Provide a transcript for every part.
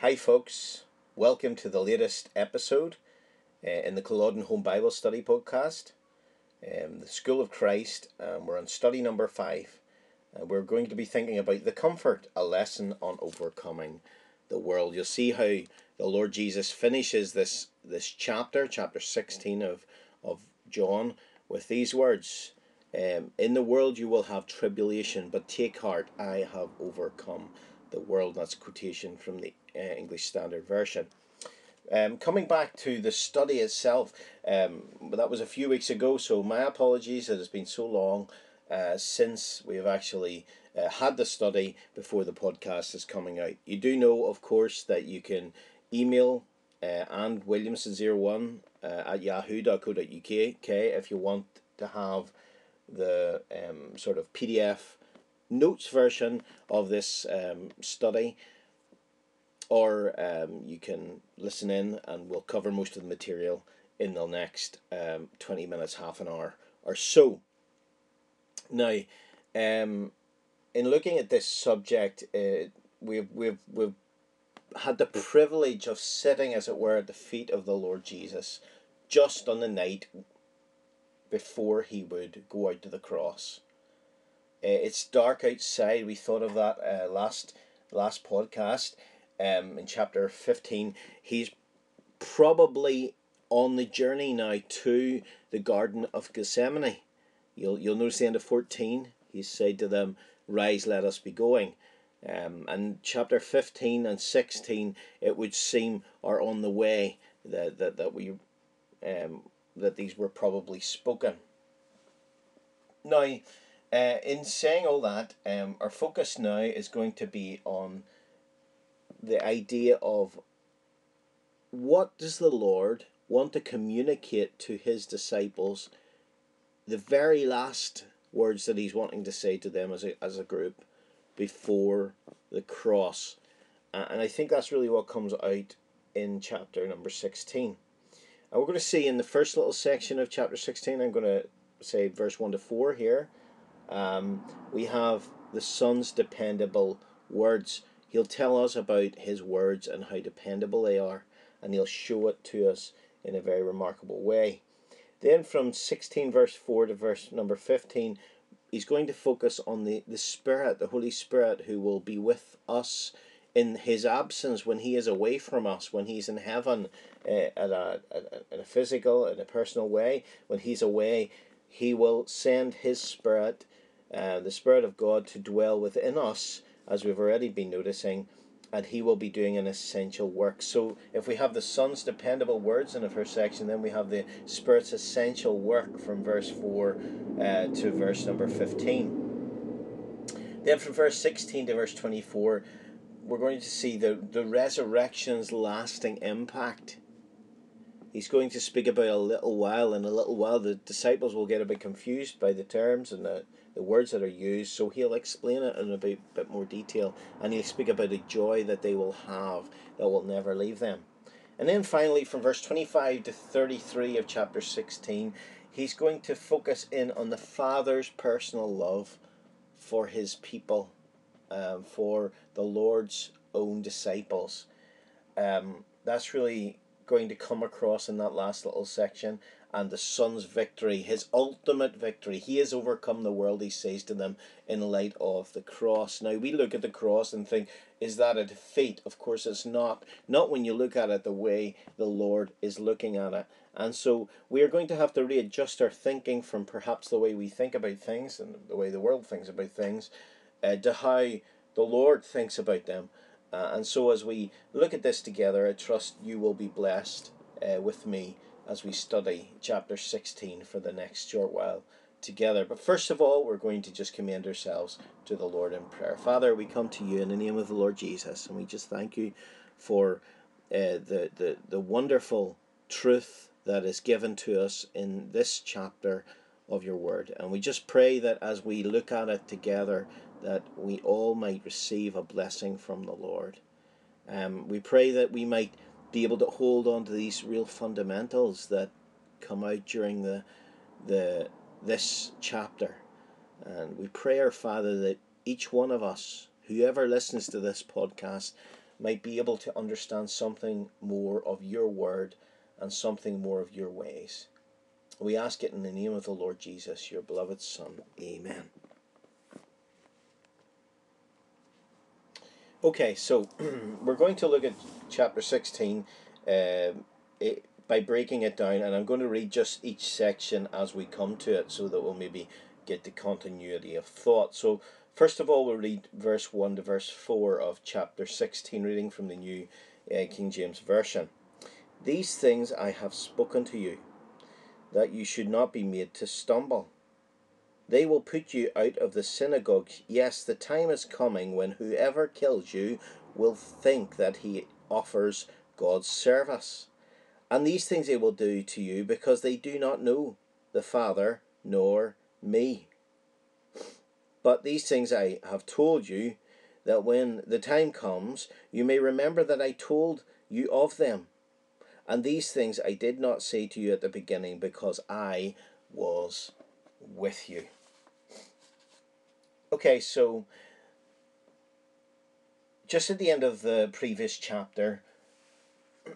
Hi, folks. Welcome to the latest episode uh, in the Culloden Home Bible Study podcast, um, the School of Christ. Um, we're on study number five. Uh, we're going to be thinking about the comfort, a lesson on overcoming the world. You'll see how the Lord Jesus finishes this this chapter, chapter sixteen of of John, with these words. Um, in the world you will have tribulation, but take heart, I have overcome the world. That's quotation from the uh, English Standard Version. Um, coming back to the study itself, um, that was a few weeks ago, so my apologies. It has been so long uh, since we have actually uh, had the study before the podcast is coming out. You do know, of course, that you can email uh, and Williamson01 uh, at yahoo.co.uk if you want to have the um, sort of PDF notes version of this um, study, or um, you can listen in and we'll cover most of the material in the next um, 20 minutes, half an hour or so. Now, um, in looking at this subject, uh, we've, we've, we've had the privilege of sitting, as it were, at the feet of the Lord Jesus just on the night before he would go out to the cross. Uh, it's dark outside. We thought of that uh, last last podcast. Um, in chapter fifteen, he's probably on the journey now to the Garden of Gethsemane. You'll you'll notice the end of fourteen. He said to them, "Rise, let us be going." Um, and chapter fifteen and sixteen, it would seem, are on the way that that that we, um, that these were probably spoken. Now uh, in saying all that, um, our focus now is going to be on the idea of what does the Lord want to communicate to his disciples, the very last words that he's wanting to say to them as a, as a group before the cross. Uh, and I think that's really what comes out in chapter number 16. And we're going to see in the first little section of chapter 16, I'm going to say verse 1 to 4 here. Um, we have the Son's dependable words. He'll tell us about his words and how dependable they are, and he'll show it to us in a very remarkable way. Then from 16 verse 4 to verse number 15, he's going to focus on the, the Spirit, the Holy Spirit, who will be with us in his absence when he is away from us, when he's in heaven uh, at a, at a, in a physical, in a personal way, when he's away, he will send his Spirit uh, the Spirit of God to dwell within us, as we've already been noticing, and He will be doing an essential work. So, if we have the Son's dependable words in the first section, then we have the Spirit's essential work from verse 4 uh, to verse number 15. Then, from verse 16 to verse 24, we're going to see the, the resurrection's lasting impact he's going to speak about a little while. and a little while, the disciples will get a bit confused by the terms and the, the words that are used, so he'll explain it in a bit, bit more detail and he'll speak about the joy that they will have that will never leave them. And then finally, from verse 25 to 33 of chapter 16, he's going to focus in on the Father's personal love for his people, um, for the Lord's own disciples. Um, that's really going to come across in that last little section and the Son's victory, his ultimate victory. He has overcome the world, he says to them, in light of the cross. Now, we look at the cross and think, is that a defeat? Of course, it's not. Not when you look at it the way the Lord is looking at it. And so we are going to have to readjust our thinking from perhaps the way we think about things and the way the world thinks about things uh, to how the Lord thinks about them. Uh, and so, as we look at this together, I trust you will be blessed uh, with me as we study chapter 16 for the next short while together. But first of all, we're going to just commend ourselves to the Lord in prayer. Father, we come to you in the name of the Lord Jesus, and we just thank you for uh, the, the, the wonderful truth that is given to us in this chapter of your word. And we just pray that as we look at it together, that we all might receive a blessing from the Lord. Um, we pray that we might be able to hold on to these real fundamentals that come out during the the this chapter. And we pray our Father that each one of us, whoever listens to this podcast, might be able to understand something more of your word and something more of your ways. We ask it in the name of the Lord Jesus, your beloved Son. Amen. Okay, so we're going to look at chapter 16 uh, it, by breaking it down, and I'm going to read just each section as we come to it so that we'll maybe get the continuity of thought. So, first of all, we'll read verse 1 to verse 4 of chapter 16, reading from the New uh, King James Version. These things I have spoken to you, that you should not be made to stumble. They will put you out of the synagogues. Yes, the time is coming when whoever kills you will think that he offers God's service. And these things they will do to you because they do not know the Father nor me. But these things I have told you, that when the time comes, you may remember that I told you of them. And these things I did not say to you at the beginning because I was with you. Okay, so just at the end of the previous chapter,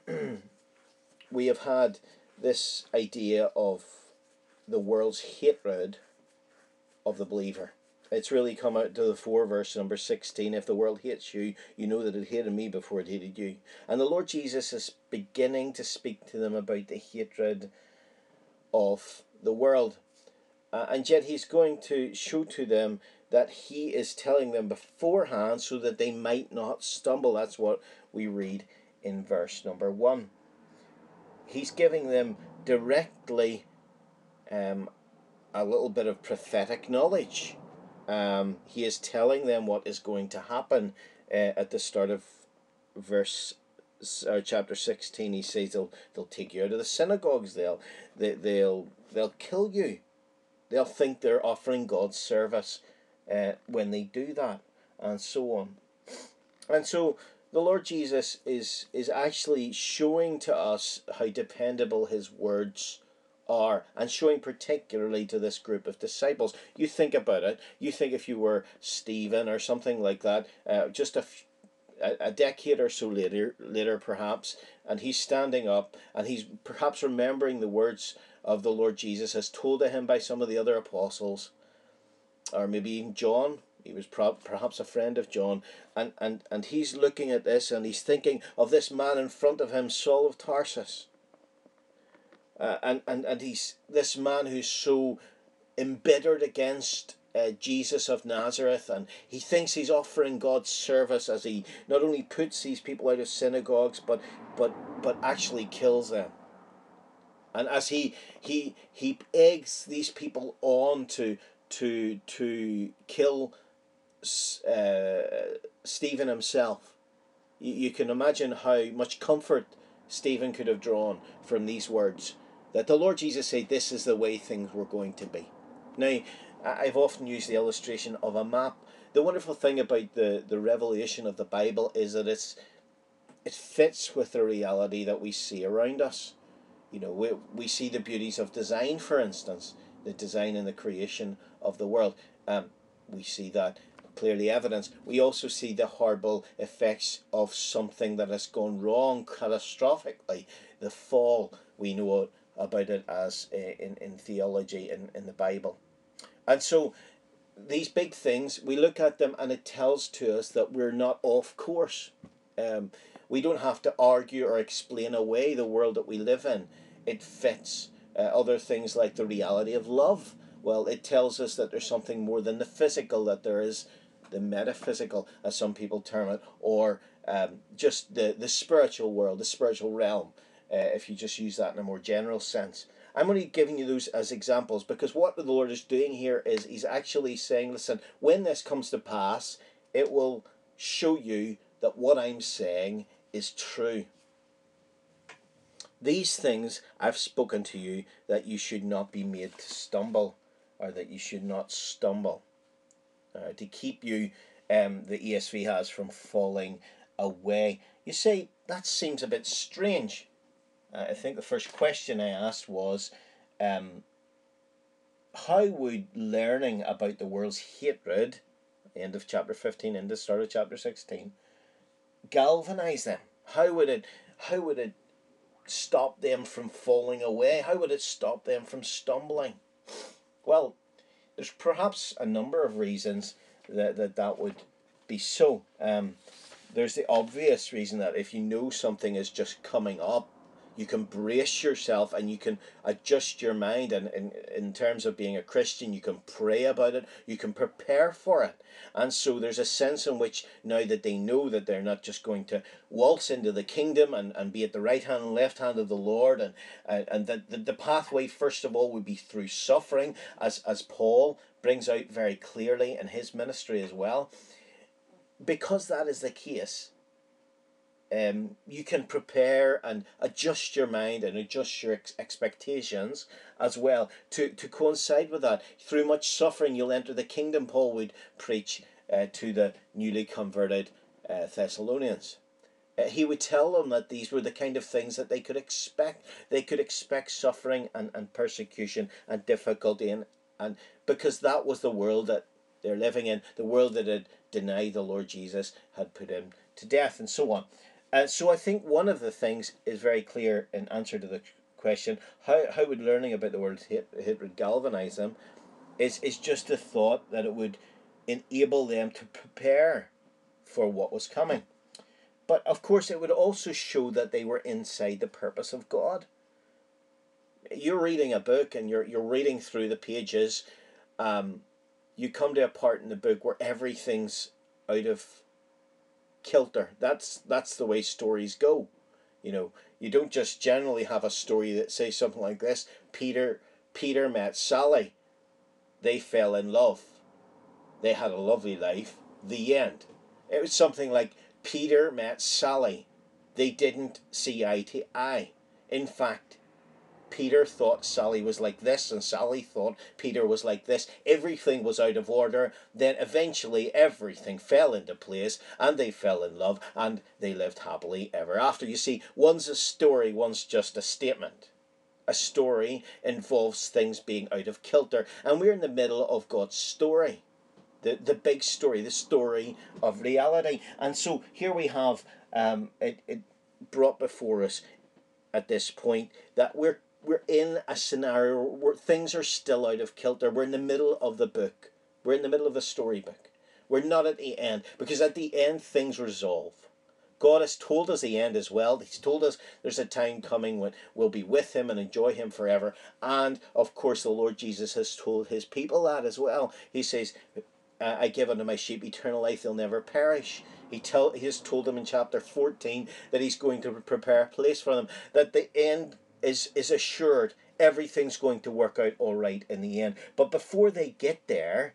we have had this idea of the world's hatred of the believer. It's really come out to the fore, verse number 16. If the world hates you, you know that it hated me before it hated you. And the Lord Jesus is beginning to speak to them about the hatred of the world. Uh, and yet he's going to show to them that he is telling them beforehand so that they might not stumble. That's what we read in verse number one. He's giving them directly um, a little bit of prophetic knowledge. Um, he is telling them what is going to happen uh, at the start of verse or chapter 16 he says they'll they'll take you out of the synagogues they'll they, they'll they'll kill you they'll think they're offering god's service uh, when they do that, and so on. And so the Lord Jesus is is actually showing to us how dependable His words are, and showing particularly to this group of disciples. You think about it. You think if you were Stephen or something like that, uh, just a a decade or so later, later perhaps, and he's standing up and he's perhaps remembering the words of the Lord Jesus as told to him by some of the other apostles, or maybe John. He was pro- perhaps a friend of John, and, and, and he's looking at this and he's thinking of this man in front of him, Saul of Tarsus. Uh, and, and, and he's this man who's so embittered against uh, Jesus of Nazareth, and he thinks he's offering God's service as he not only puts these people out of synagogues, but but but actually kills them. And as he he he eggs these people on to to to kill uh, Stephen himself. You, you can imagine how much comfort Stephen could have drawn from these words that the Lord Jesus said, This is the way things were going to be. Now, I've often used the illustration of a map. The wonderful thing about the, the revelation of the Bible is that it's it fits with the reality that we see around us. You know, we, we see the beauties of design, for instance, the design and the creation of the world. Um, we see that clearly evidenced. We also see the horrible effects of something that has gone wrong catastrophically. The fall, we know about it as uh, in, in theology in, in the Bible. And so these big things, we look at them and it tells to us that we're not off course. Um, we don't have to argue or explain away the world that we live in. It fits. Uh, other things like the reality of love well, it tells us that there's something more than the physical, that there is the metaphysical, as some people term it, or um, just the, the spiritual world, the spiritual realm, uh, if you just use that in a more general sense. I'm only giving you those as examples because what the Lord is doing here is He's actually saying, listen, when this comes to pass, it will show you that what I'm saying is true. These things I've spoken to you that you should not be made to stumble or that you should not stumble. To keep you, um, the ESV has, from falling away. You see, that seems a bit strange. Uh, I think the first question I asked was, um, how would learning about the world's hatred, end of chapter 15 and the start of chapter 16, galvanize them? How would it how would it stop them from falling away? How would it stop them from stumbling? Well, there's perhaps a number of reasons that that, that would be so. Um, there's the obvious reason that if you know something is just coming up, you can brace yourself and you can adjust your mind and in, in terms of being a christian you can pray about it you can prepare for it. And so there's a sense in which now that they know that they're not just going to waltz into the kingdom and, and be at the right hand and left hand of the lord and and, that the, the pathway first of all would be through suffering as as paul brings out very clearly in his ministry as well. Because that is the case um, you can prepare and adjust your mind and adjust your ex- expectations as well to, to coincide with that. Through much suffering, you'll enter the kingdom, Paul would preach uh, to the newly converted uh, Thessalonians. Uh, he would tell them that these were the kind of things that they could expect. They could expect suffering and, and persecution and difficulty, and, and because that was the world that they're living in, the world that had denied the Lord Jesus, had put him to death, and so on. Uh, so I think one of the things is very clear in answer to the question how, how would learning about the word hit, would galvanize them is, is just the thought that it would enable them to prepare for what was coming. But of course, it would also show that they were inside the purpose of God. You're reading a book and you're, you're reading through the pages. Um, you come to a part in the book where everything's out of kilter. That's that's the way stories go. You know, you don't just generally have a story that says something like this. Peter Peter met Sally. They fell in love. They had a lovely life. The end. It was something like Peter met Sally. They didn't see eye to eye. In fact, Peter thought Sally was like this, and Sally thought Peter was like this. Everything was out of order. Then eventually everything fell into place, and they fell in love, and they lived happily ever after. You see, one's a story, one's just a statement. A story involves things being out of kilter, and we're in the middle of God's story. The, the big story, the story of reality. And so here we have um, it, it brought before us at this point that we're we're in a scenario where things are still out of kilter. We're in the middle of the book. We're in the middle of a storybook. We're not at the end because at the end things resolve. God has told us the end as well. He's told us there's a time coming when we'll be with Him and enjoy Him forever. And of course, the Lord Jesus has told His people that as well. He says, I give unto my sheep eternal life, they'll never perish. He, tell, he has told them in chapter 14 that He's going to prepare a place for them, that the end is is assured everything's going to work out all right in the end. But before they get there,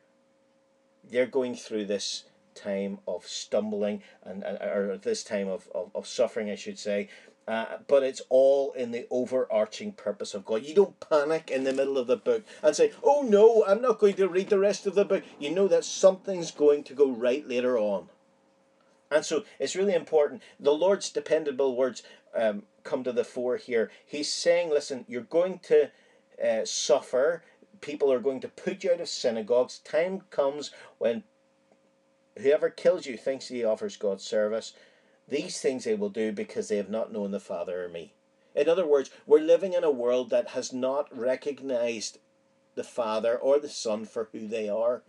they're going through this time of stumbling and, or this time of, of, of suffering, I should say. Uh, but it's all in the overarching purpose of God. You don't panic in the middle of the book and say, Oh no, I'm not going to read the rest of the book. You know that something's going to go right later on. And so it's really important. The Lord's dependable words um, come to the fore here. He's saying, listen, you're going to uh, suffer. People are going to put you out of synagogues. Time comes when whoever kills you thinks he offers God service. These things they will do because they have not known the Father or me. In other words, we're living in a world that has not recognized the Father or the Son for who they are.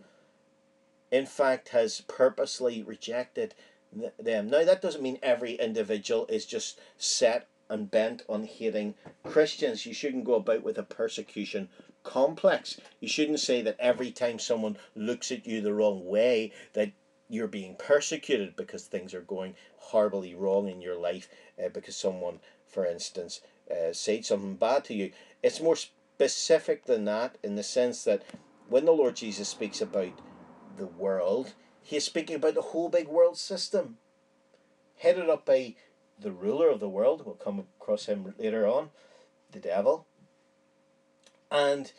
In fact, has purposely rejected them. Now, that doesn't mean every individual is just set and bent on hating Christians. You shouldn't go about with a persecution complex. You shouldn't say that every time someone looks at you the wrong way that you're being persecuted because things are going horribly wrong in your life uh, because someone, for instance, uh, said something bad to you. It's more specific than that in the sense that when the Lord Jesus speaks about the world, he is speaking about the whole big world system, headed up by the ruler of the world. We'll come across him later on, the devil. And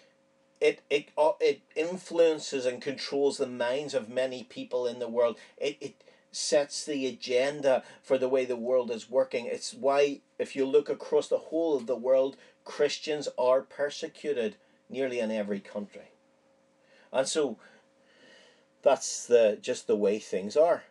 it it uh, it influences and controls the minds of many people in the world. It it sets the agenda for the way the world is working. It's why if you look across the whole of the world, Christians are persecuted nearly in every country. And so that's the just the way things are.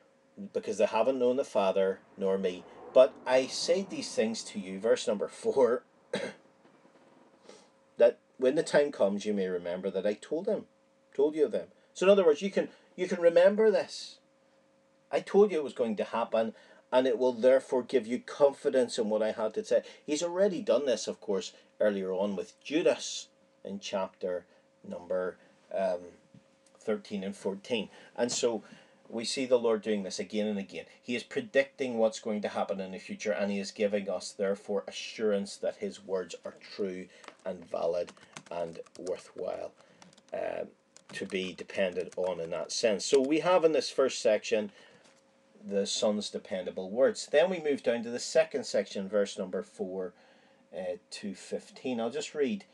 because they haven't known the Father nor me. But I say these things to you, verse number 4, that when the time comes you may remember that I told them, told you of them. So in other words, you can you can remember this. I told you it was going to happen, and it will therefore give you confidence in what I had to say. He's already done this, of course, earlier on with Judas in chapter number um, 13 and 14. And so we see the Lord doing this again and again. He is predicting what's going to happen in the future, and He is giving us, therefore, assurance that His words are true and valid and worthwhile uh, to be depended on in that sense. So we have in this first section the Son's dependable words. Then we move down to the second section, verse number 4 uh, to 15. I'll just read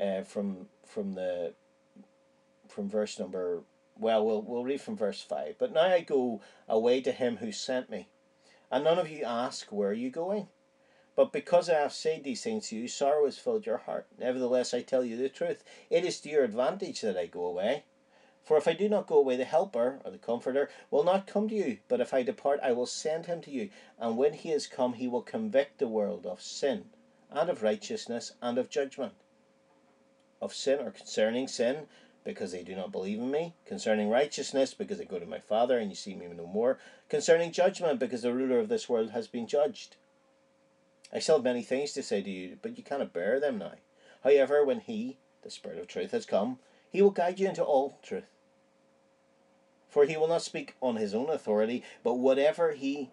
uh, from from the from verse number well we'll we'll read from verse 5 but now i go away to him who sent me and none of you ask where are you going. But because i have said these things to you sorrow has filled your heart. Nevertheless i tell you the truth. It is to your advantage that i go away. For if i do not go away the helper or the comforter will not come to you. But if i depart i will send him to you. And when he is come he will convict the world of sin and of righteousness and of judgment. Of sin or concerning sin because they do not believe in me, concerning righteousness, because I go to my Father and you see me no more, concerning judgment, because the ruler of this world has been judged. I still have many things to say to you, but you cannot bear them now. However, when He, the Spirit of truth, has come, He will guide you into all truth. For He will not speak on His own authority, but whatever He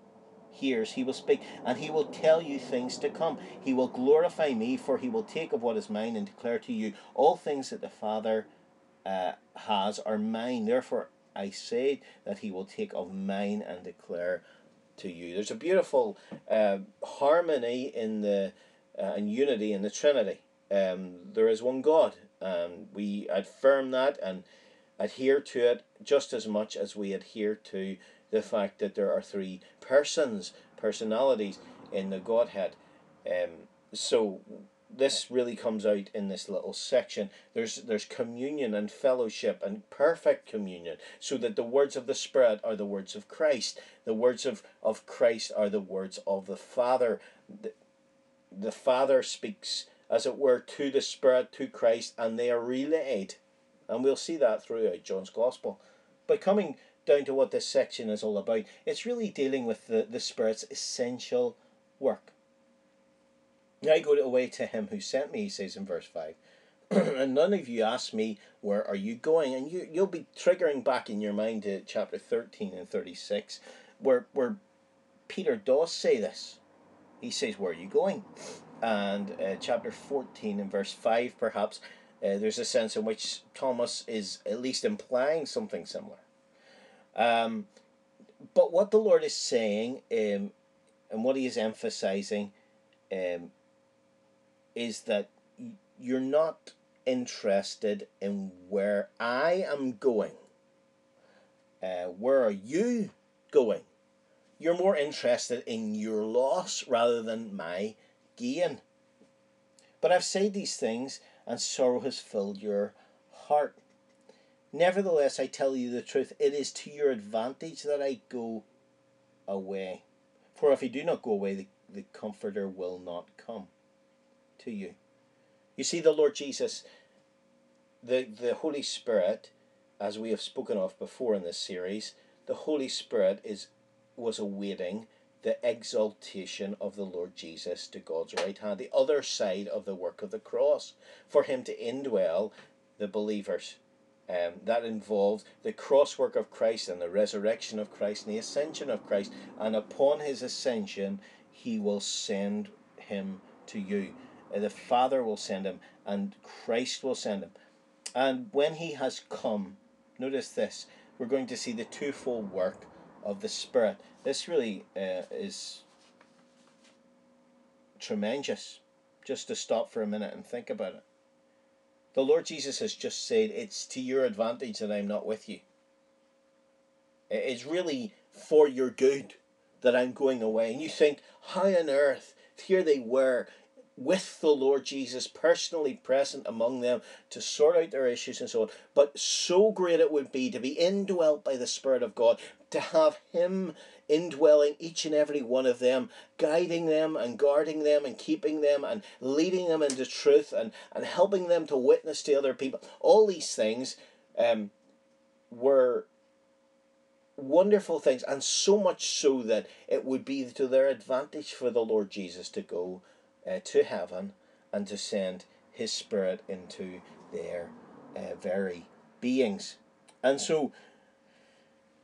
hears, He will speak, and He will tell you things to come. He will glorify me, for He will take of what is mine and declare to you all things that the Father uh, has are mine. Therefore, I say that he will take of mine and declare to you. There's a beautiful uh, harmony in the uh, and unity in the Trinity. Um, there is one God, and we affirm that and adhere to it just as much as we adhere to the fact that there are three persons, personalities in the Godhead. Um, so this really comes out in this little section. There's there's communion and fellowship and perfect communion, so that the words of the Spirit are the words of Christ. The words of, of Christ are the words of the Father. The, the Father speaks, as it were, to the Spirit, to Christ, and they are relayed. And we'll see that throughout John's Gospel. But coming down to what this section is all about, it's really dealing with the, the Spirit's essential work. I go away to him who sent me, he says in verse 5. and none of you ask me, Where are you going? And you, you'll be triggering back in your mind to chapter 13 and 36, where, where Peter does say this. He says, Where are you going? And uh, chapter 14 and verse 5, perhaps, uh, there's a sense in which Thomas is at least implying something similar. Um, but what the Lord is saying um, and what he is emphasizing um, is that you're not interested in where I am going. Uh, where are you going? You're more interested in your loss rather than my gain. But I've said these things, and sorrow has filled your heart. Nevertheless, I tell you the truth, it is to your advantage that I go away. For if I do not go away, the, the Comforter will not come to you. You see, the Lord Jesus, the, the Holy Spirit, as we have spoken of before in this series, the Holy Spirit is was awaiting the exaltation of the Lord Jesus to God's right hand, the other side of the work of the cross, for him to indwell the believers. Um, that involved the cross work of Christ and the resurrection of Christ and the ascension of Christ. And upon his ascension, he will send him to you. The Father will send him, and Christ will send him. And when he has come, notice this, we're going to see the twofold work of the Spirit. This really uh, is tremendous. Just to stop for a minute and think about it. The Lord Jesus has just said, It's to your advantage that I'm not with you. It's really for your good that I'm going away. And you think, How on earth? Here they were with the Lord Jesus personally present among them to sort out their issues and so on. But so great it would be to be indwelt by the Spirit of God, to have Him indwelling each and every one of them, guiding them and guarding them and keeping them and leading them into truth and, and helping them to witness to other people. All these things um, were wonderful things, and so much so that it would be to their advantage for the Lord Jesus to go uh, to heaven and to send His Spirit into their uh, very beings. And so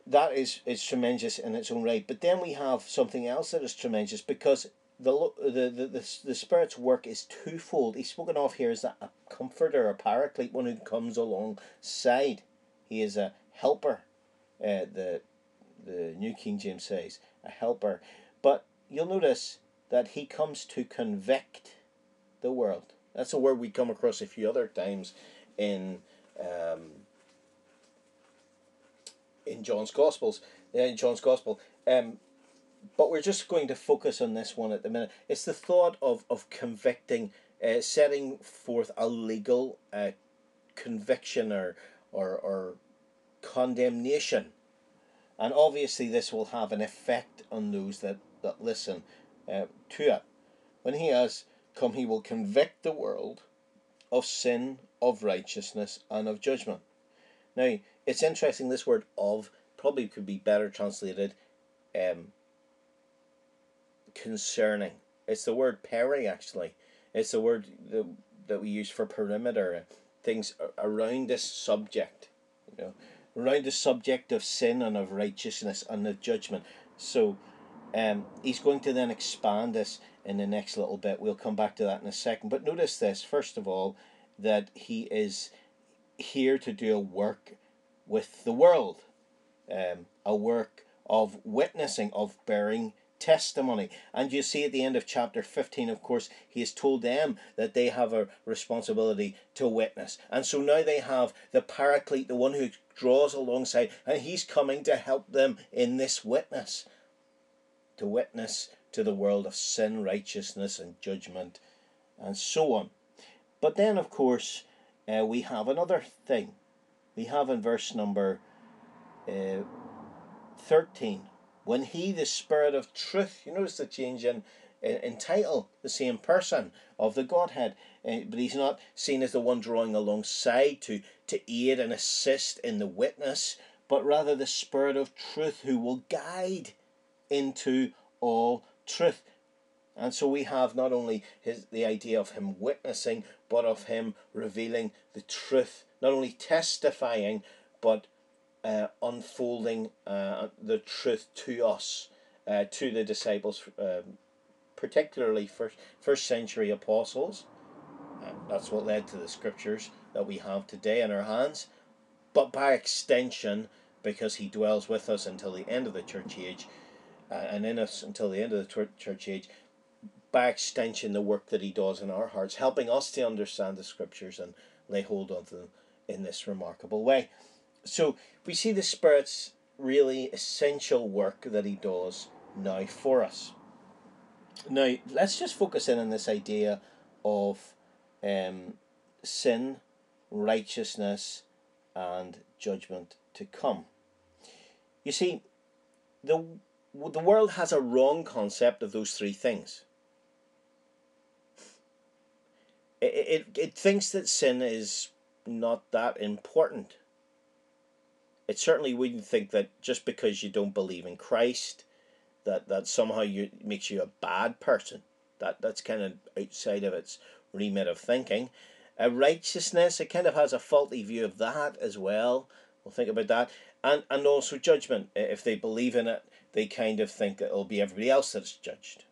that is, is tremendous in its own right. But then we have something else that is tremendous because the, the, the, the, the Spirit's work is twofold. He's spoken of here as a, comforter, a paraclete, one who comes alongside. He is a helper, uh, the, the New King James says, a helper. But you'll notice that he comes to convict the world. That's a word we come across a few other times in um, in John's Gospels, in John's Gospel. Um, but we're just going to focus on this one at the minute. It's the thought of of convicting, uh, setting forth a legal uh, conviction or or or condemnation, and obviously this will have an effect on those that that listen uh, it. When he has come, he will convict the world of sin, of righteousness, and of judgment. Now, it's interesting, this word of probably could be better translated um, concerning. It's the word peri, actually. It's the word that, that we use for perimeter, things around this subject, you know, around the subject of sin and of righteousness and of judgment. So, um, he's going to then expand this in the next little bit. We'll come back to that in a second. But notice this, first of all, that he is here to do a work with the world, um, a work of witnessing, of bearing testimony. And you see at the end of chapter 15, of course, he has told them that they have a responsibility to witness. And so now they have the paraclete, the one who draws alongside, and he's coming to help them in this witness to witness to the world of sin, righteousness, and judgment, and so on. But then, of course, uh, we have another thing. We have in verse number uh, 13 when he, the Spirit of truth, you notice the change in, in, in title, the same person of the Godhead, uh, but he's not seen as the one drawing alongside to, to aid and assist in the witness, but rather the Spirit of truth who will guide into all truth. And so we have not only his the idea of him witnessing, but of him revealing the truth, not only testifying, but uh, unfolding uh, the truth to us, uh, to the disciples, um, particularly first first century apostles. that's what led to the scriptures that we have today in our hands, but by extension, because he dwells with us until the end of the church age uh, and in us until the end of the church age, by extension, the work that he does in our hearts, helping us to understand the scriptures and lay hold of them in this remarkable way. So we see the Spirit's really essential work that he does now for us. Now, let's just focus in on this idea of um, sin, righteousness, and judgment to come. You see, the the world has a wrong concept of those three things. It, it, it thinks that sin is not that important. It certainly wouldn't think that just because you don't believe in Christ, that, that somehow you makes you a bad person. That that's kind of outside of its remit of thinking. Uh, righteousness, it kind of has a faulty view of that as well. We'll think about that. And and also judgment. If they believe in it, they kind of think it'll be everybody else that's judged.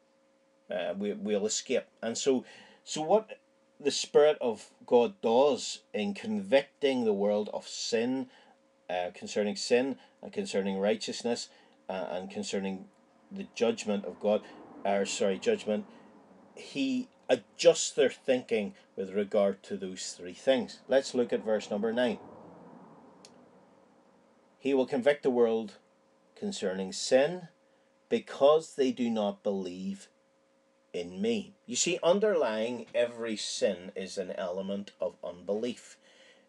Uh, we, we'll escape. And so, so what the Spirit of God does in convicting the world of sin, uh, concerning sin and concerning righteousness uh, and concerning the judgment of God, or sorry, judgment, he adjusts their thinking with regard to those three things. Let's look at verse number 9. He will convict the world concerning sin because they do not believe in me. You see, underlying every sin is an element of unbelief.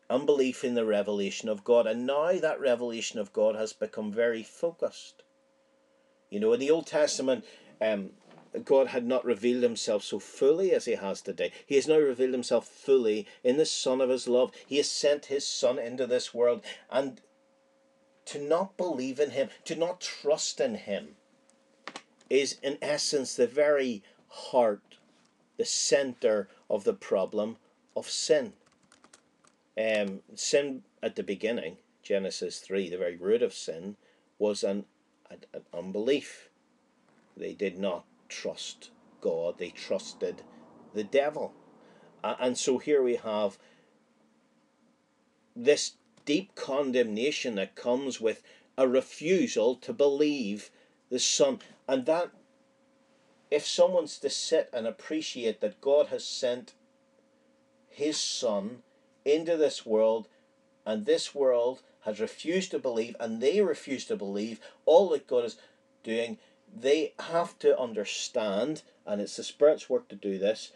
Unbelief in the revelation of God. And now that revelation of God has become very focused. You know, in the Old Testament, um, God had not revealed himself so fully as he has today. He has now revealed himself fully in the Son of his love. He has sent his Son into this world. And to not believe in him, to not trust in him, is in essence the very heart, the center of the problem of sin. Um, sin at the beginning, Genesis 3, the very root of sin, was an, an, an unbelief. They did not trust God, they trusted the devil. Uh, and so here we have this deep condemnation that comes with a refusal to believe the Son. And that if someone's to sit and appreciate that God has sent his Son into this world, and this world has refused to believe, and they refuse to believe all that God is doing, they have to understand, and it's the Spirit's work to do this,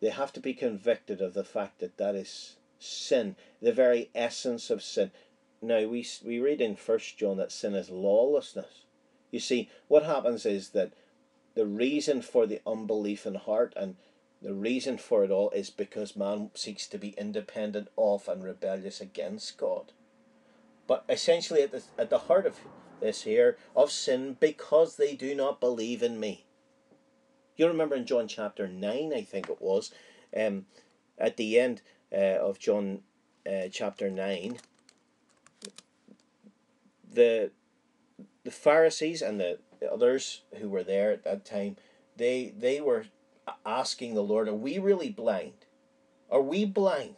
they have to be convicted of the fact that that is sin, the very essence of sin. Now, we, we read in First John that sin is lawlessness. You see, what happens is that the reason for the unbelief in heart and the reason for it all is because man seeks to be independent of and rebellious against God. But essentially, at the, at the heart of this here, of sin, because they do not believe in me. You remember in John chapter 9, I think it was, um, at the end of John uh, chapter 9, the, the Pharisees and the the others who were there at that time, they they were asking the Lord, "Are we really blind? Are we blind?"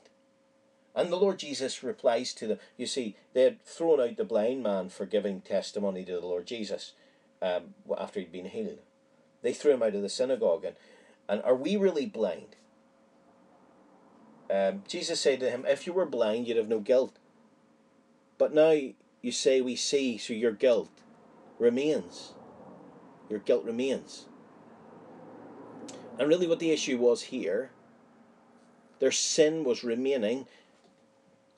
And the Lord Jesus replies to them. You see, they had thrown out the blind man for giving testimony to the Lord Jesus um, after he'd been healed. They threw him out of the synagogue. And, and are we really blind? Um, Jesus said to him, If you were blind, you'd have no guilt. But now you say we see, so your guilt remains your guilt remains. And really, what the issue was here, their sin was remaining,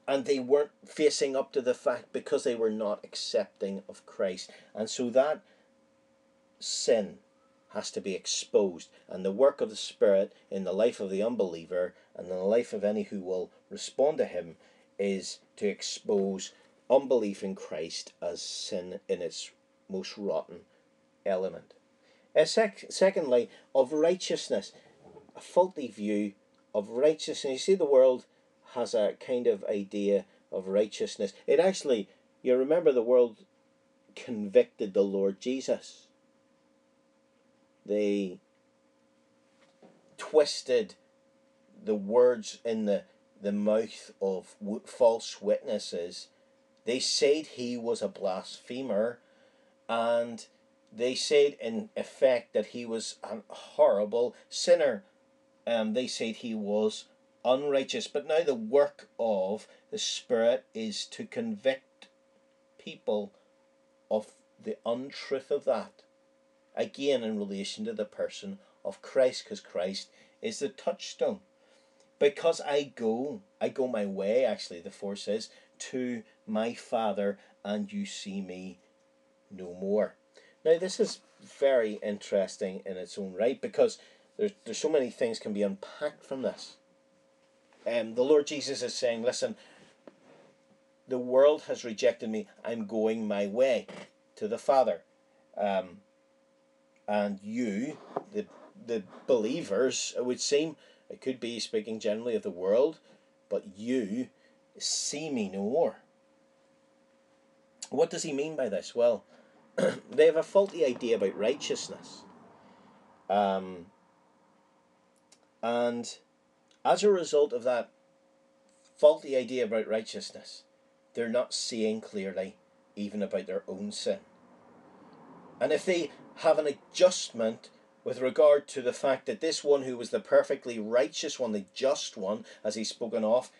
and they weren't facing up to the fact because they were not accepting of Christ. And so that sin has to be exposed. And the work of the Spirit in the life of the unbeliever and in the life of any who will respond to Him is to expose unbelief in Christ as sin in its most rotten element. Uh, sec- secondly, of righteousness, a faulty view of righteousness. You see, the world has a kind of idea of righteousness. It actually, you remember, the world convicted the Lord Jesus. They twisted the words in the, the mouth of false witnesses. They said he was a blasphemer and they said in effect that he was a horrible sinner. Um, they said he was unrighteous. But now the work of the Spirit is to convict people of the untruth of that. Again, in relation to the person of Christ, because Christ is the touchstone. Because I go, I go my way, actually, the 4 says, to my Father, and you see me no more. Now, this is very interesting in its own right because there's, there's so many things can be unpacked from this. Um, the Lord Jesus is saying, listen, the world has rejected me. I'm going my way to the Father. Um, and you, the, the believers, it would seem, it could be speaking generally of the world, but you see me no more. What does he mean by this? Well, they have a faulty idea about righteousness. Um, and as a result of that faulty idea about righteousness, they're not seeing clearly even about their own sin. And if they have an adjustment with regard to the fact that this one who was the perfectly righteous one, the just one, as he's spoken of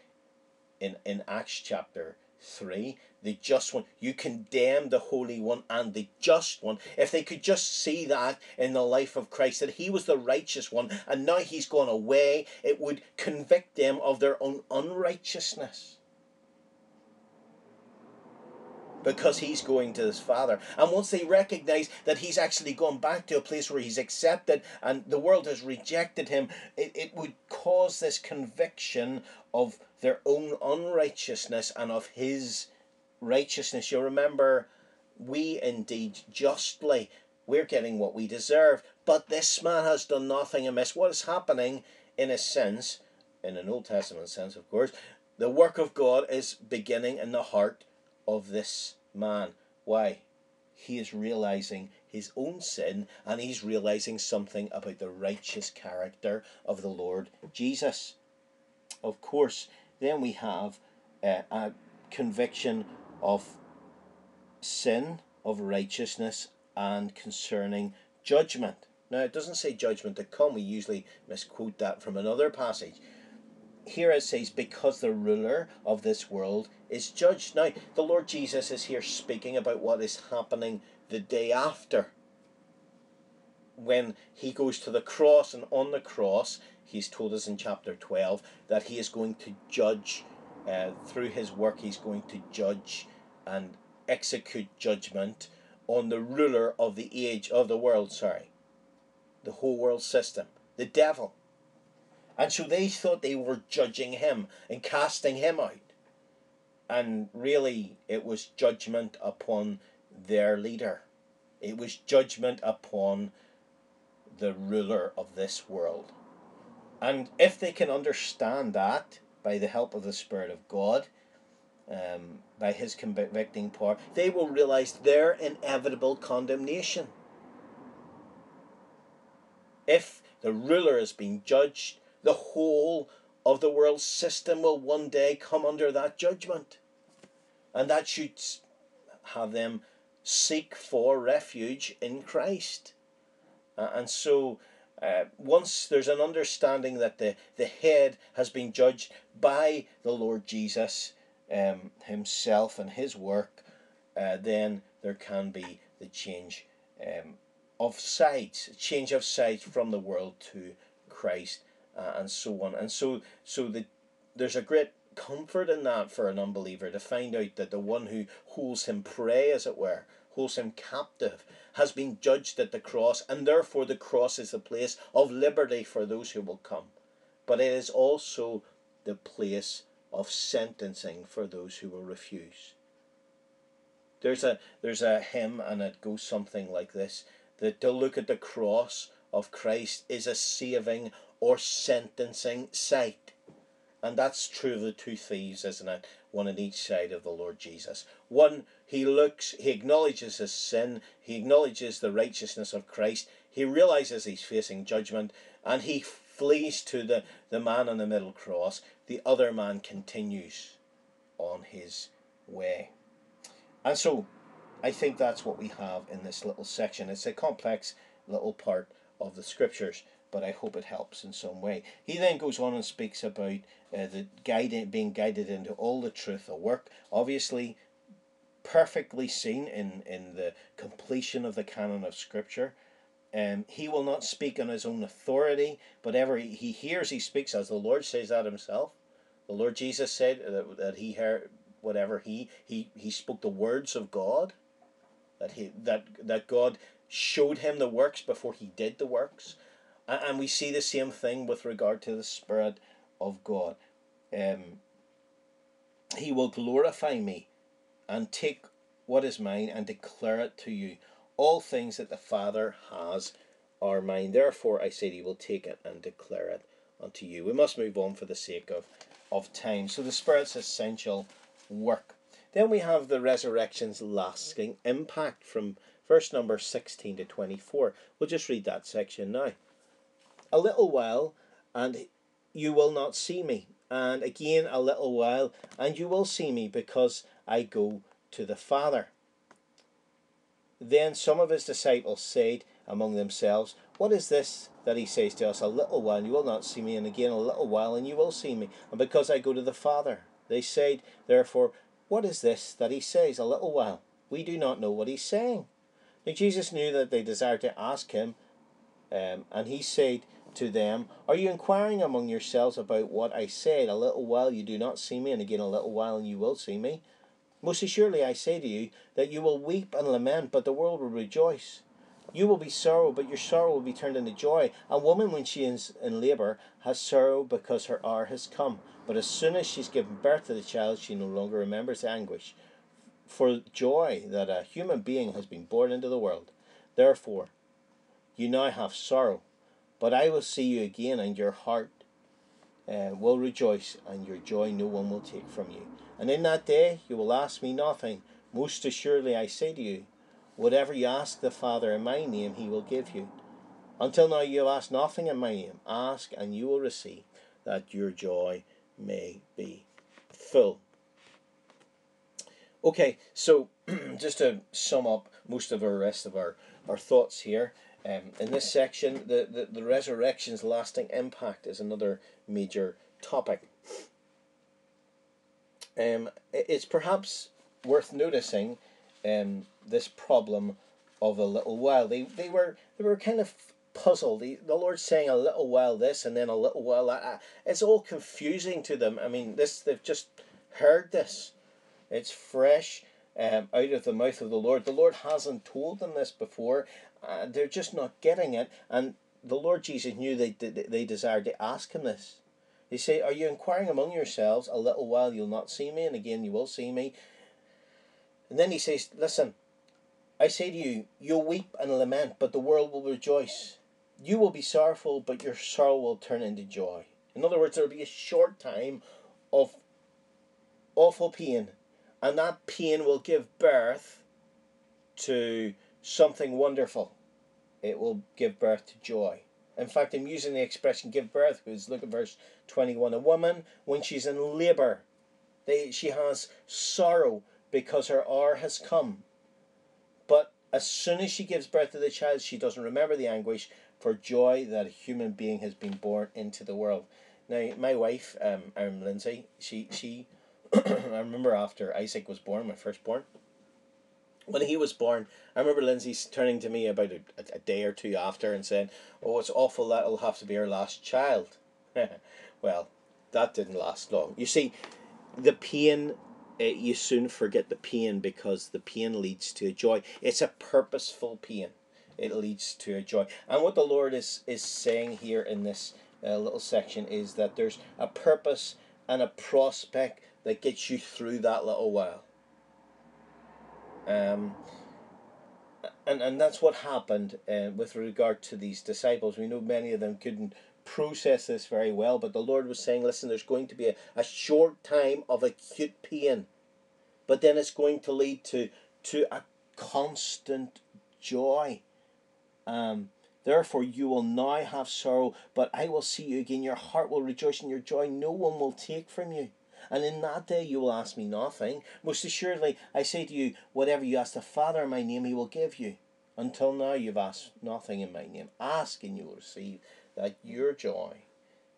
in, in Acts chapter 3, the just one. You condemn the Holy One and the just one. If they could just see that in the life of Christ, that he was the righteous one and now he's gone away, it would convict them of their own unrighteousness because he's going to his father. And once they recognize that he's actually gone back to a place where he's accepted and the world has rejected him, it, it would cause this conviction of their own unrighteousness and of his righteousness. You remember, we indeed justly, we're getting what we deserve, but this man has done nothing amiss. What is happening, in a sense, in an Old Testament sense, of course, the work of God is beginning in the heart of this man. Why? He is realizing his own sin and he's realizing something about the righteous character of the Lord Jesus. Of course, then we have uh, a conviction of sin, of righteousness, and concerning judgment. Now, it doesn't say judgment to come. We usually misquote that from another passage here it says, because the ruler of this world is judged. Now, the Lord Jesus is here speaking about what is happening the day after. When he goes to the cross, and on the cross, he's told us in chapter 12 that he is going to judge, uh, through his work, he's going to judge and execute judgment on the ruler of the age of the world, sorry, the whole world system, the devil. And so they thought they were judging him and casting him out. And really, it was judgment upon their leader. It was judgment upon the ruler of this world. And if they can understand that by the help of the Spirit of God, um, by His convicting power, they will realize their inevitable condemnation. If the ruler is being judged, the whole of the world system will one day come under that judgment. And that should have them seek for refuge in Christ. Uh, and so, uh, once there's an understanding that the, the head has been judged by the Lord Jesus um, himself and his work, uh, then there can be the change um, of sides, change of sides from the world to Christ uh, and so on. And so, so the, there's a great comfort in that for an unbeliever to find out that the one who holds him prey, as it were, holds him captive, has been judged at the cross, and therefore the cross is the place of liberty for those who will come. But it is also the place of sentencing for those who will refuse. There's a there's a hymn and it goes something like this that to look at the cross of Christ is a saving or sentencing sight. And that's true of the two thieves, isn't it? One on each side of the Lord Jesus. One, he looks, he acknowledges his sin, he acknowledges the righteousness of Christ, he realizes he's facing judgment, and he flees to the, the man on the middle cross. The other man continues on his way. And so, I think that's what we have in this little section. It's a complex little part of the scriptures but I hope it helps in some way. He then goes on and speaks about uh, the guiding, being guided into all the truth of work. Obviously, perfectly seen in, in the completion of the canon of Scripture. Um, he will not speak on his own authority, but ever he hears, he speaks, as the Lord says that himself. The Lord Jesus said that, that he heard whatever he, he he spoke the words of God. That he that that God showed him the works before he did the works. And we see the same thing with regard to the Spirit of God. Um, he will glorify me and take what is mine and declare it to you. All things that the Father has are mine. Therefore, I said he will take it and declare it unto you. We must move on for the sake of, of time. So, the Spirit's essential work. Then we have the resurrection's lasting impact from verse number 16 to 24. We'll just read that section now a little while, and you will not see me. And again a little while, and you will see me, because I go to the Father. Then some of his disciples said among themselves, What is this that he says to us? A little while, you will not see me, and again a little while, and you will see me, and because I go to the Father. They said, therefore, What is this that he says, a little while? We do not know what he's saying. Now Jesus knew that they desired to ask him, um, and he said to them, Are you inquiring among yourselves about what I said? A little while you do not see me, and again a little while and you will see me. Most assuredly I say to you that you will weep and lament, but the world will rejoice. You will be sorrow, but your sorrow will be turned into joy. A woman, when she is in labour, has sorrow because her hour has come. But as soon as she's given birth to the child, she no longer remembers anguish for joy that a human being has been born into the world. Therefore, you now have sorrow, but I will see you again, and your heart uh, will rejoice, and your joy no one will take from you. And in that day you will ask me nothing. Most assuredly, I say to you, whatever you ask the Father in my name, he will give you. Until now you have asked nothing in my name. Ask, and you will receive, that your joy may be full. Okay, so just to sum up most of our rest of our, our thoughts here, um, in this section, the, the, the resurrection's lasting impact is another major topic. Um, it's perhaps worth noticing um, this problem of a little while. They, they were they were kind of puzzled. The, the Lord's saying a little while this and then a little while that. It's all confusing to them. I mean, this they've just heard this. It's fresh um, out of the mouth of the Lord. The Lord hasn't told them this before. They're just not getting it. And the Lord Jesus knew they, they, they desired to ask him this. He say, Are you inquiring among yourselves? A little while you'll not see me, and again you will see me. And then he says, Listen, I say to you, you'll weep and lament, but the world will rejoice. You will be sorrowful, but your sorrow will turn into joy. In other words, there will be a short time of awful pain and that pain will give birth to something wonderful. It will give birth to joy. In fact, I'm using the expression give birth because look at verse 21. A woman, when she's in labour, they, she has sorrow because her hour has come. But as soon as she gives birth to the child, she doesn't remember the anguish for joy that a human being has been born into the world. Now, my wife, um, um Lindsay, she, she I remember after Isaac was born, my firstborn, when he was born, I remember Lindsay turning to me about a, a, day or two after and saying, Oh, it's awful that'll have to be our last child. well, that didn't last long. You see, the pain, uh, you soon forget the pain because the pain leads to joy. It's a purposeful pain. It leads to a joy. And what the Lord is, is saying here in this uh, little section is that there's a purpose and a prospect that gets you through that little while. Um, and, and that's what happened uh, with regard to these disciples. We know many of them couldn't process this very well, but the Lord was saying, listen, there's going to be a, a short time of acute pain, but then it's going to lead to, to a constant joy. Um, Therefore, you will now have sorrow, but I will see you again. Your heart will rejoice, and your joy no one will take from you. And in that day you will ask me nothing. Most assuredly, I say to you, whatever you ask the Father in my name, he will give you. Until now you've asked nothing in my name. Ask and you will receive, that your joy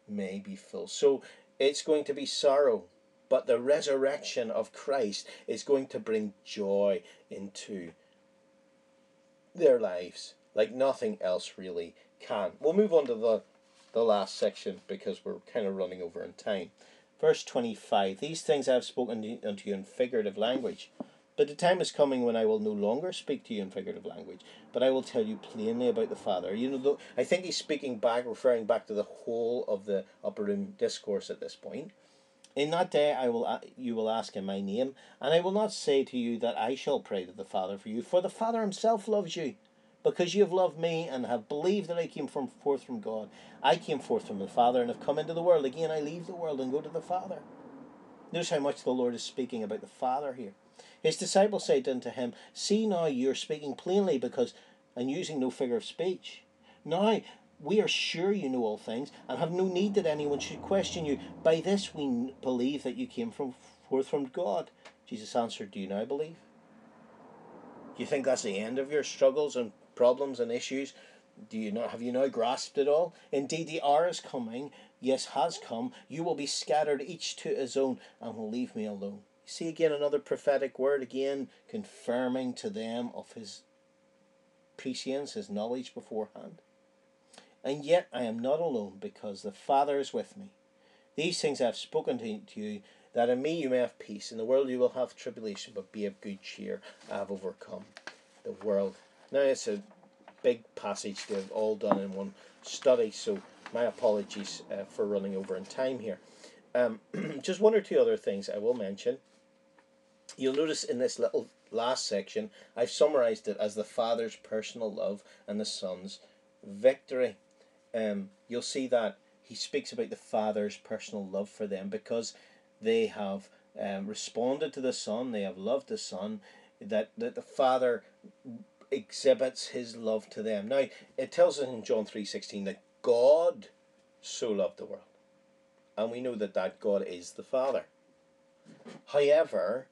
may be full. So it's going to be sorrow, but the resurrection of Christ is going to bring joy into their lives like nothing else really can. We'll move on to the, the last section because we're kind of running over in time. Verse 25 These things I have spoken unto you in figurative language. But the time is coming when I will no longer speak to you in figurative language, but I will tell you plainly about the Father. You know, I think he's speaking back, referring back to the whole of the upper room discourse at this point. In that day I will you will ask in my name, and I will not say to you that I shall pray to the Father for you, for the Father himself loves you, because you have loved me and have believed that I came from forth from God. I came forth from the Father and have come into the world. Again, I leave the world and go to the Father. Notice how much the Lord is speaking about the Father here. His disciples said unto him, See now, you are speaking plainly because, and using no figure of speech. Now, we are sure you know all things and have no need that anyone should question you. By this we believe that you came from forth from God. Jesus answered, Do you now believe? You think that's the end of your struggles and problems and issues? Do you not have you now grasped it all? Indeed, the hour is coming, yes, has come. You will be scattered each to his own, and will leave me alone. see again another prophetic word again confirming to them of his prescience, his knowledge beforehand. And yet I am not alone because the Father is with me. These things I have spoken to you, that in me you may have peace. In the world you will have tribulation, but be of good cheer. I have overcome the world. Now it's a big passage they've all done in one study, so my apologies uh, for running over in time here. Um, just one or two other things I will mention. You'll notice in this little last section, I've summarized it as the Father's personal love and the Son's victory. Um, you'll see that he speaks about the Father's personal love for them because they have um, responded to the Son, they have loved the Son, that, that the Father exhibits his love to them. Now, it tells us in John 3.16 that God so loved the world. And we know that that God is the Father. However,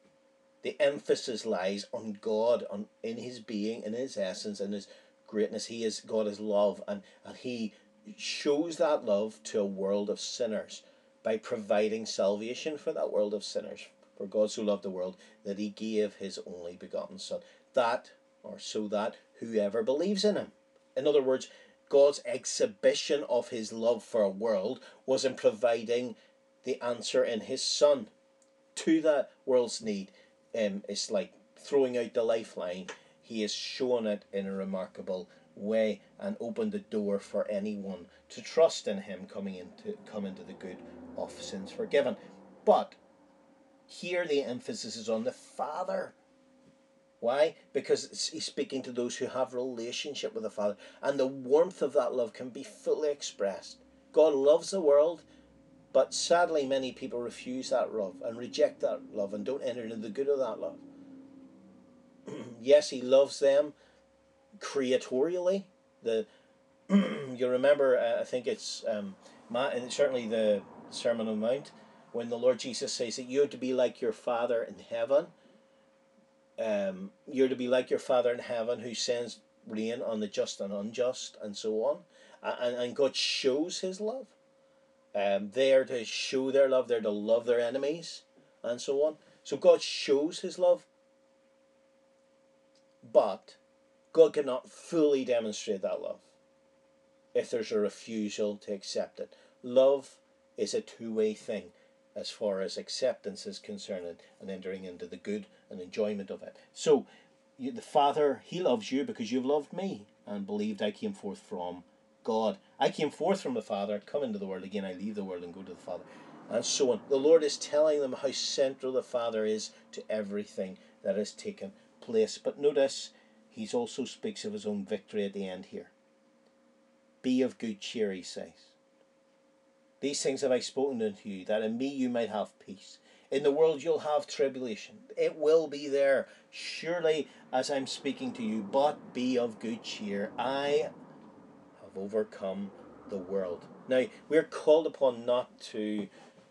the emphasis lies on God, on in his being, in his essence, in his greatness. He is God is love, and, and he shows that love to a world of sinners by providing salvation for that world of sinners. For God so loved the world that he gave his only begotten Son. That, or so that whoever believes in him. In other words, God's exhibition of his love for a world was in providing the answer in his Son to that world's need. Um, it's like throwing out the lifeline. He has shown it in a remarkable way and opened the door for anyone to trust in him coming into come into the good of sins forgiven. But here the emphasis is on the Father. Why? Because he's speaking to those who have relationship with the Father, and the warmth of that love can be fully expressed. God loves the world, but sadly many people refuse that love and reject that love and don't enter into the good of that love. yes, he loves them creatorially. The you remember, uh, I think it's um, and certainly the Sermon on the Mount, when the Lord Jesus says that you're to be like your Father in heaven. Um, you're to be like your Father in heaven who sends rain on the just and unjust and so on. And, and God shows his love. Um, they are to show their love, they're to love their enemies and so on. So God shows his love. But God cannot fully demonstrate that love if there's a refusal to accept it. Love is a two way thing as far as acceptance is concerned and entering into the good and enjoyment of it. So, you, the Father, He loves you because you've loved me and believed I came forth from God. I came forth from the Father, come into the world again, I leave the world and go to the Father. And so on. The Lord is telling them how central the Father is to everything that has taken place. But notice, He also speaks of His own victory at the end here. Be of good cheer, He says. These things have I spoken unto you, that in me you might have peace. In the world you'll have tribulation. It will be there, surely as I'm speaking to you, but be of good cheer. I have overcome the world. Now, we're called upon not to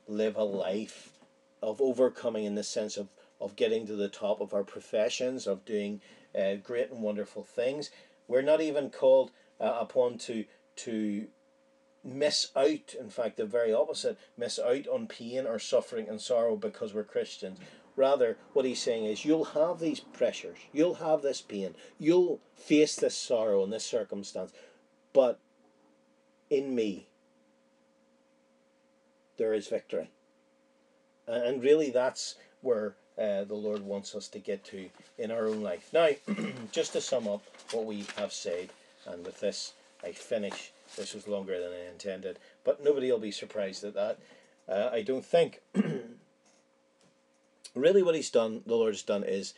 live a life of overcoming in the sense of, of getting to the top of our professions, of doing uh, great and wonderful things. We're not even called uh, upon to to miss out, in fact, the very opposite, miss out on pain or suffering and sorrow because we're Christians. Rather, what he's saying is, you'll have these pressures, you'll have this pain, you'll face this sorrow and this circumstance, but in me, there is victory. And really, that's where uh, the Lord wants us to get to in our own life. Now, just to sum up what we have said, and with this I finish this was longer than I intended, but nobody will be surprised at that. Uh, I don't think. really, what he's done, the Lord has done, is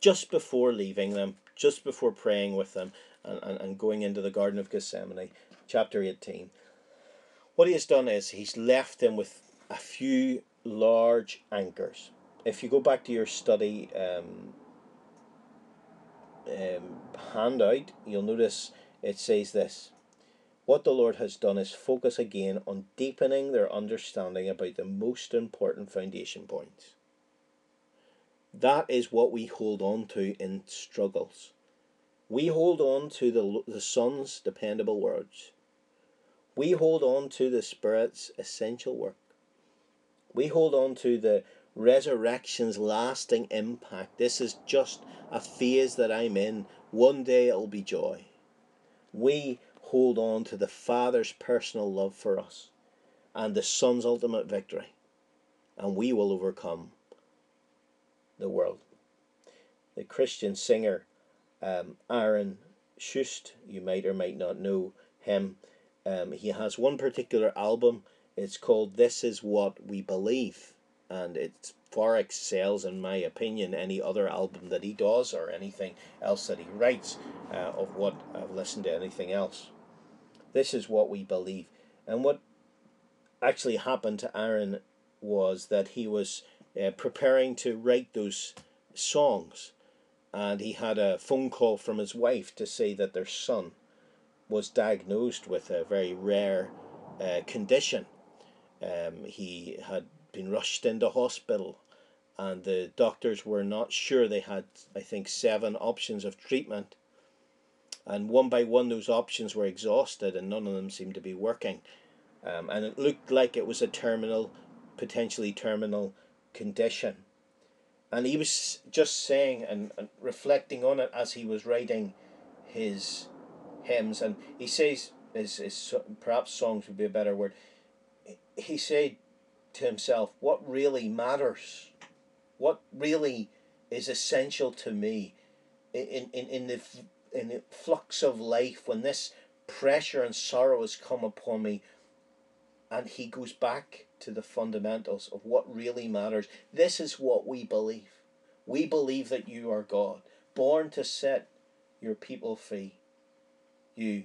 just before leaving them, just before praying with them, and, and, and going into the Garden of Gethsemane, chapter 18, what he has done is he's left them with a few large anchors. If you go back to your study um, um, handout, you'll notice it says this what the Lord has done is focus again on deepening their understanding about the most important foundation points. That is what we hold on to in struggles. We hold on to the, the Son's dependable words. We hold on to the Spirit's essential work. We hold on to the resurrection's lasting impact. This is just a phase that I'm in. One day it'll be joy. We hold on to the Father's personal love for us and the Son's ultimate victory, and we will overcome the world. The Christian singer um, Aaron Shust, you might or might not know him. Um, he has one particular album. It's called This Is What We Believe, and it far excels, in my opinion, any other album that he does or anything else that he writes uh, of what I've listened to anything else. This is what we believe. And what actually happened to Aaron was that he was uh, preparing to write those songs and he had a phone call from his wife to say that their son was diagnosed with a very rare uh, condition. Um, he had been rushed into hospital, and the doctors were not sure. They had, I think, seven options of treatment, and one by one, those options were exhausted, and none of them seemed to be working. Um, and it looked like it was a terminal, potentially terminal condition. And he was just saying and, and reflecting on it as he was writing his hymns. And he says, his, his, perhaps songs would be a better word. He said to himself, What really matters? What really is essential to me in, in, in, the, in the flux of life when this pressure and sorrow has come upon me? And he goes back to the fundamentals of what really matters. This is what we believe. We believe that you are God, born to set your people free. You,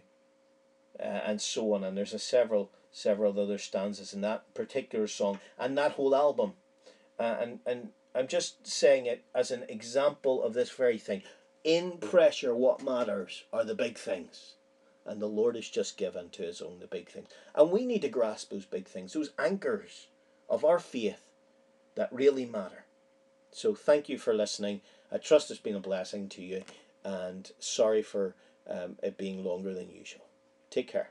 uh, and so on. And there's a several several other stanzas in that particular song and that whole album. Uh, and and I'm just saying it as an example of this very thing. In pressure, what matters are the big things and the Lord has just given to his own the big things. And we need to grasp those big things, those anchors of our faith that really matter. So thank you for listening. I trust it's been a blessing to you, and sorry for um, it being longer than usual. Take care.